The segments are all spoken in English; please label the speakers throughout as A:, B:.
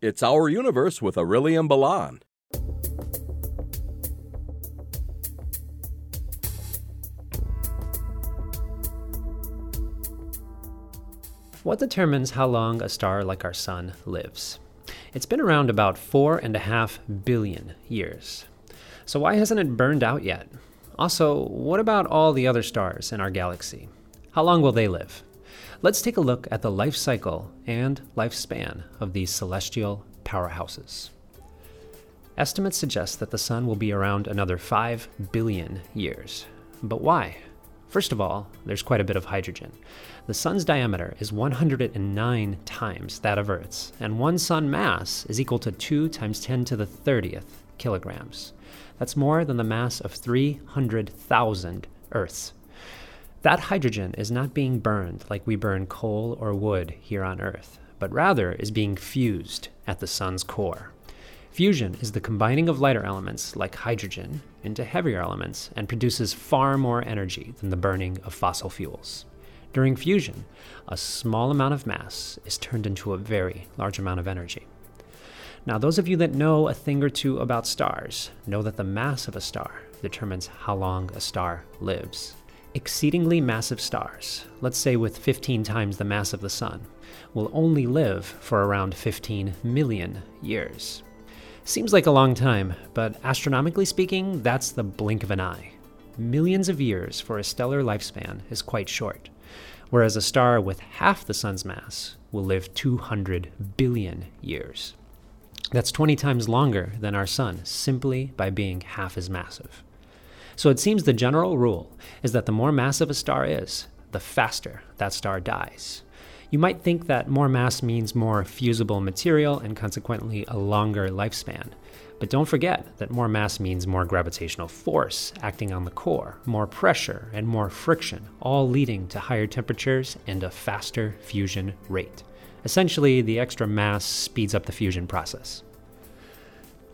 A: It's Our Universe with Aurelian Balan.
B: What determines how long a star like our Sun lives? It's been around about four and a half billion years. So, why hasn't it burned out yet? Also, what about all the other stars in our galaxy? How long will they live? Let's take a look at the life cycle and lifespan of these celestial powerhouses. Estimates suggest that the Sun will be around another 5 billion years. But why? First of all, there's quite a bit of hydrogen. The Sun's diameter is 109 times that of Earth's, and one Sun mass is equal to 2 times 10 to the 30th kilograms. That's more than the mass of 300,000 Earths. That hydrogen is not being burned like we burn coal or wood here on Earth, but rather is being fused at the Sun's core. Fusion is the combining of lighter elements like hydrogen into heavier elements and produces far more energy than the burning of fossil fuels. During fusion, a small amount of mass is turned into a very large amount of energy. Now, those of you that know a thing or two about stars know that the mass of a star determines how long a star lives. Exceedingly massive stars, let's say with 15 times the mass of the Sun, will only live for around 15 million years. Seems like a long time, but astronomically speaking, that's the blink of an eye. Millions of years for a stellar lifespan is quite short, whereas a star with half the Sun's mass will live 200 billion years. That's 20 times longer than our Sun simply by being half as massive. So it seems the general rule is that the more massive a star is, the faster that star dies. You might think that more mass means more fusible material and consequently a longer lifespan. But don't forget that more mass means more gravitational force acting on the core, more pressure, and more friction, all leading to higher temperatures and a faster fusion rate. Essentially, the extra mass speeds up the fusion process.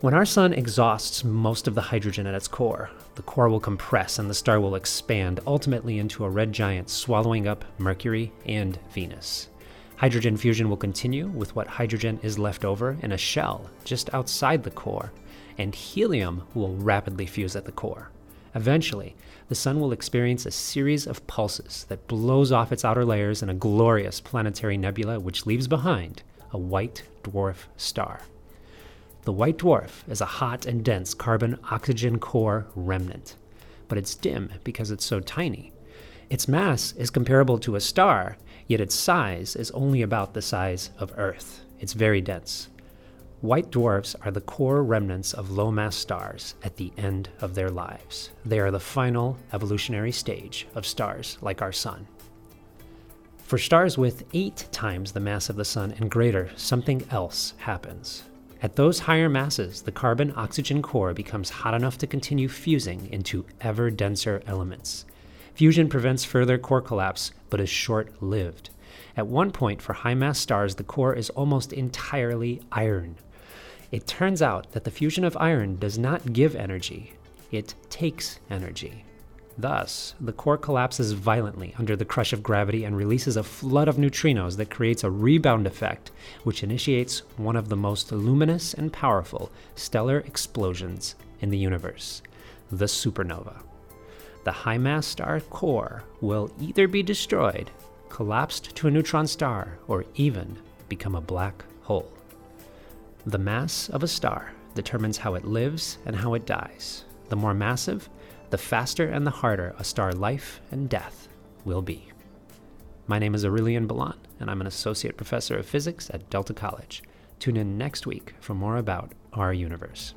B: When our sun exhausts most of the hydrogen at its core, the core will compress and the star will expand ultimately into a red giant swallowing up Mercury and Venus. Hydrogen fusion will continue with what hydrogen is left over in a shell just outside the core, and helium will rapidly fuse at the core. Eventually, the sun will experience a series of pulses that blows off its outer layers in a glorious planetary nebula which leaves behind a white dwarf star. The white dwarf is a hot and dense carbon oxygen core remnant, but it's dim because it's so tiny. Its mass is comparable to a star, yet its size is only about the size of Earth. It's very dense. White dwarfs are the core remnants of low mass stars at the end of their lives. They are the final evolutionary stage of stars like our Sun. For stars with eight times the mass of the Sun and greater, something else happens. At those higher masses, the carbon oxygen core becomes hot enough to continue fusing into ever denser elements. Fusion prevents further core collapse, but is short lived. At one point, for high mass stars, the core is almost entirely iron. It turns out that the fusion of iron does not give energy, it takes energy. Thus, the core collapses violently under the crush of gravity and releases a flood of neutrinos that creates a rebound effect, which initiates one of the most luminous and powerful stellar explosions in the universe the supernova. The high mass star core will either be destroyed, collapsed to a neutron star, or even become a black hole. The mass of a star determines how it lives and how it dies. The more massive, the faster and the harder a star life and death will be. My name is Aurelian Balan, and I'm an associate professor of physics at Delta College. Tune in next week for more about our universe.